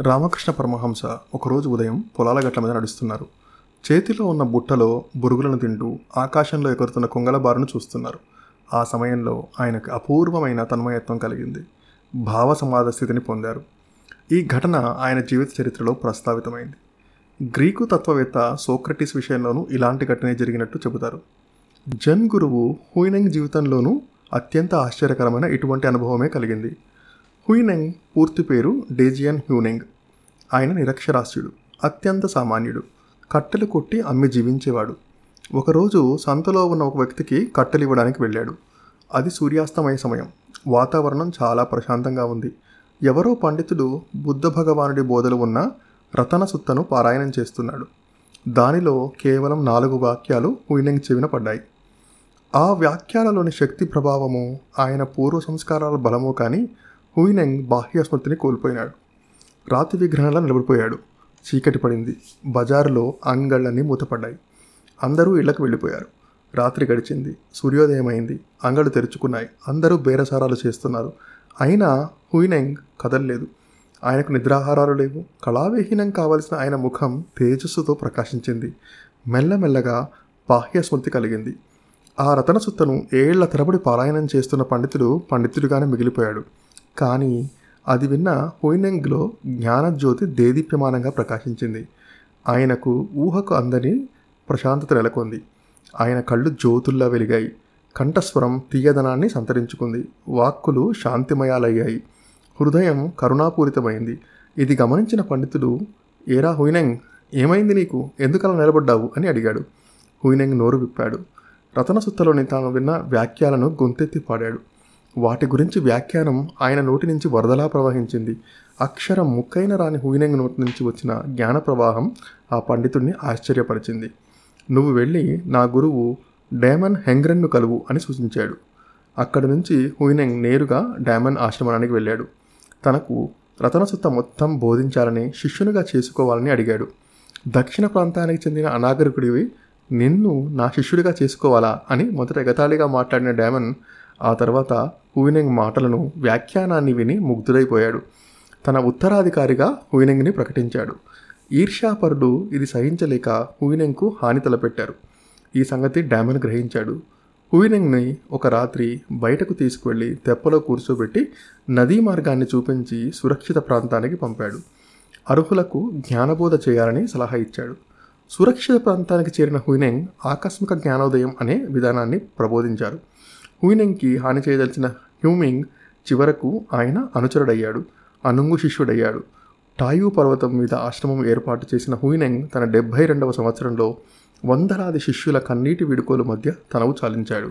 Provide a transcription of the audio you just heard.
రామకృష్ణ పరమహంస ఒకరోజు ఉదయం పొలాల గట్ల మీద నడుస్తున్నారు. చేతిలో ఉన్న బుట్టలో బురుగులను తింటూ ఆకాశంలో ఎగురుతున్న కొంగల బారును చూస్తున్నారు. ఆ సమయంలో ఆయనకు అపూర్వమైన తన్మయత్వం కలిగింది. భావ సమాధ స్థితిని పొందారు. ఈ ఘటన ఆయన జీవిత చరిత్రలో ప్రస్తావితమైంది. గ్రీకు తత్వవేత్త సోక్రటీస్ విషయంలోనూ ఇలాంటి ఘటనే జరిగినట్టు చెబుతారు. జన్ గురువు హూయినంగ్ జీవితంలోనూ అత్యంత ఆశ్చర్యకరమైన ఇటువంటి అనుభవమే కలిగింది. హుయినెంగ్ పూర్తి పేరు డేజియన్ హ్యూనెంగ్. ఆయన నిరక్షరాస్యుడు అత్యంత సామాన్యుడు. కట్టెలు కొట్టి అమ్మి జీవించేవాడు. ఒకరోజు సంతలో ఉన్న ఒక వ్యక్తికి కట్టెలు ఇవ్వడానికి వెళ్ళాడు. అది సూర్యాస్తమయ సమయం. వాతావరణం చాలా ప్రశాంతంగా ఉంది. ఎవరో పండితుడు బుద్ధ భగవానుడి బోధలు ఉన్న రతన సుత్తను పారాయణం చేస్తున్నాడు. దానిలో కేవలం నాలుగు వాక్యాలు హుయినెంగ్ చెవిన పడ్డాయి. ఆ వ్యాఖ్యాలలోని శక్తి ప్రభావము ఆయన పూర్వ సంస్కారాల బలము కానీ హూయినెంగ్ బాహ్య స్మృతిని కోల్పోయినాడు. రాతి విగ్రహంలా నిలబడిపోయాడు. చీకటి పడింది. బజారులో అంగళ్ళన్నీ మూతపడ్డాయి. అందరూ ఇళ్ళకు వెళ్ళిపోయారు. రాత్రి గడిచింది. సూర్యోదయం అయింది అంగళ్ళు తెరుచుకున్నాయి. అందరూ బేరసారాలు చేస్తున్నారు. అయినా హుయినెంగ్ కదలలేదు. ఆయనకు నిద్రాహారాలు లేవు. కళావిహీనం కావలసిన ఆయన ముఖం తేజస్సుతో ప్రకాశించింది. మెల్లమెల్లగా బాహ్య స్మృతి కలిగింది. ఆ రతన సుత్తను ఏళ్ళ తరబడి పారాయణం చేస్తున్న పండితుడు పండితుడిగానే మిగిలిపోయాడు. కానీ అది విన్న హోయినెంగ్లో జ్ఞానజ్యోతి దేదీప్యమానంగా ప్రకాశించింది. ఆయనకు ఊహకు అందని ప్రశాంతత నెలకొంది. ఆయన కళ్ళు జ్యోతుల్లా వెలిగాయి. కంఠస్వరం తీయదనాన్ని సంతరించుకుంది. వాక్కులు శాంతిమయాలయ్యాయి. హృదయం కరుణాపూరితమైంది. ఇది గమనించిన పండితుడు ఏరా హుయినెంగ్ ఏమైంది నీకు? ఎందుకలా నిలబడ్డావు? అని అడిగాడు. హుయినెంగ్ నోరు విప్పాడు. రతనసుత్తలోని తాను విన్న వ్యాఖ్యాలను గొంతెత్తి పాడాడు. వాటి గురించి వ్యాఖ్యానం ఆయన నోటి నుంచి వరదలా ప్రవహించింది. అక్షరం ముక్కైన రాని హుయినెంగ్ నోటి నుంచి వచ్చిన జ్ఞాన ప్రవాహం ఆ పండితుడిని ఆశ్చర్యపరిచింది. నువ్వు వెళ్ళి నా గురువు డైమన్ హెంగ్రన్ను కలువు అని సూచించాడు. అక్కడి నుంచి హుయినెంగ్ నేరుగా డైమన్ ఆశ్రమానికి వెళ్ళాడు. తనకు రతనసుత్త మొత్తం బోధించాలని శిష్యునిగా చేసుకోవాలని అడిగాడు. దక్షిణ ప్రాంతానికి చెందిన అనాగరికుడివి నిన్ను నా శిష్యుడిగా చేసుకోవాలా అని మొదట ఎగతాళిగా మాట్లాడిన డైమన్ ఆ తర్వాత హుయినెంగ్ మాటలను వ్యాఖ్యానాన్ని విని ముగ్ధుడైపోయాడు. తన ఉత్తరాధికారిగా హువినెంగ్ని ప్రకటించాడు. ఈర్ష్యాపరుడు ఇది సహించలేక హుయినెంగ్కు హాని తలపెట్టారు. ఈ సంగతి డ్యామన్ గ్రహించాడు. హుయినెంగ్ని ఒక రాత్రి బయటకు తీసుకువెళ్ళి తెప్పలో కూర్చోబెట్టి నదీ మార్గాన్ని చూపించి సురక్షిత ప్రాంతానికి పంపాడు. అర్హులకు జ్ఞానబోధ చేయాలని సలహా ఇచ్చాడు. సురక్షిత ప్రాంతానికి చేరిన హుయినెంగ్ ఆకస్మిక జ్ఞానోదయం అనే విధానాన్ని ప్రబోధించారు. హుయినెంగ్కి హాని చేయదలిచిన హ్యూమింగ్ చివరకు ఆయన అనుచరుడయ్యాడు అనుంగు శిష్యుడయ్యాడు. టాయు పర్వతం మీద ఆశ్రమం ఏర్పాటు చేసిన హుయినెంగ్ తన డెబ్భై రెండవ సంవత్సరంలో వందలాది శిష్యుల కన్నీటి విడుకోలు మధ్య తనవు చాలించాడు.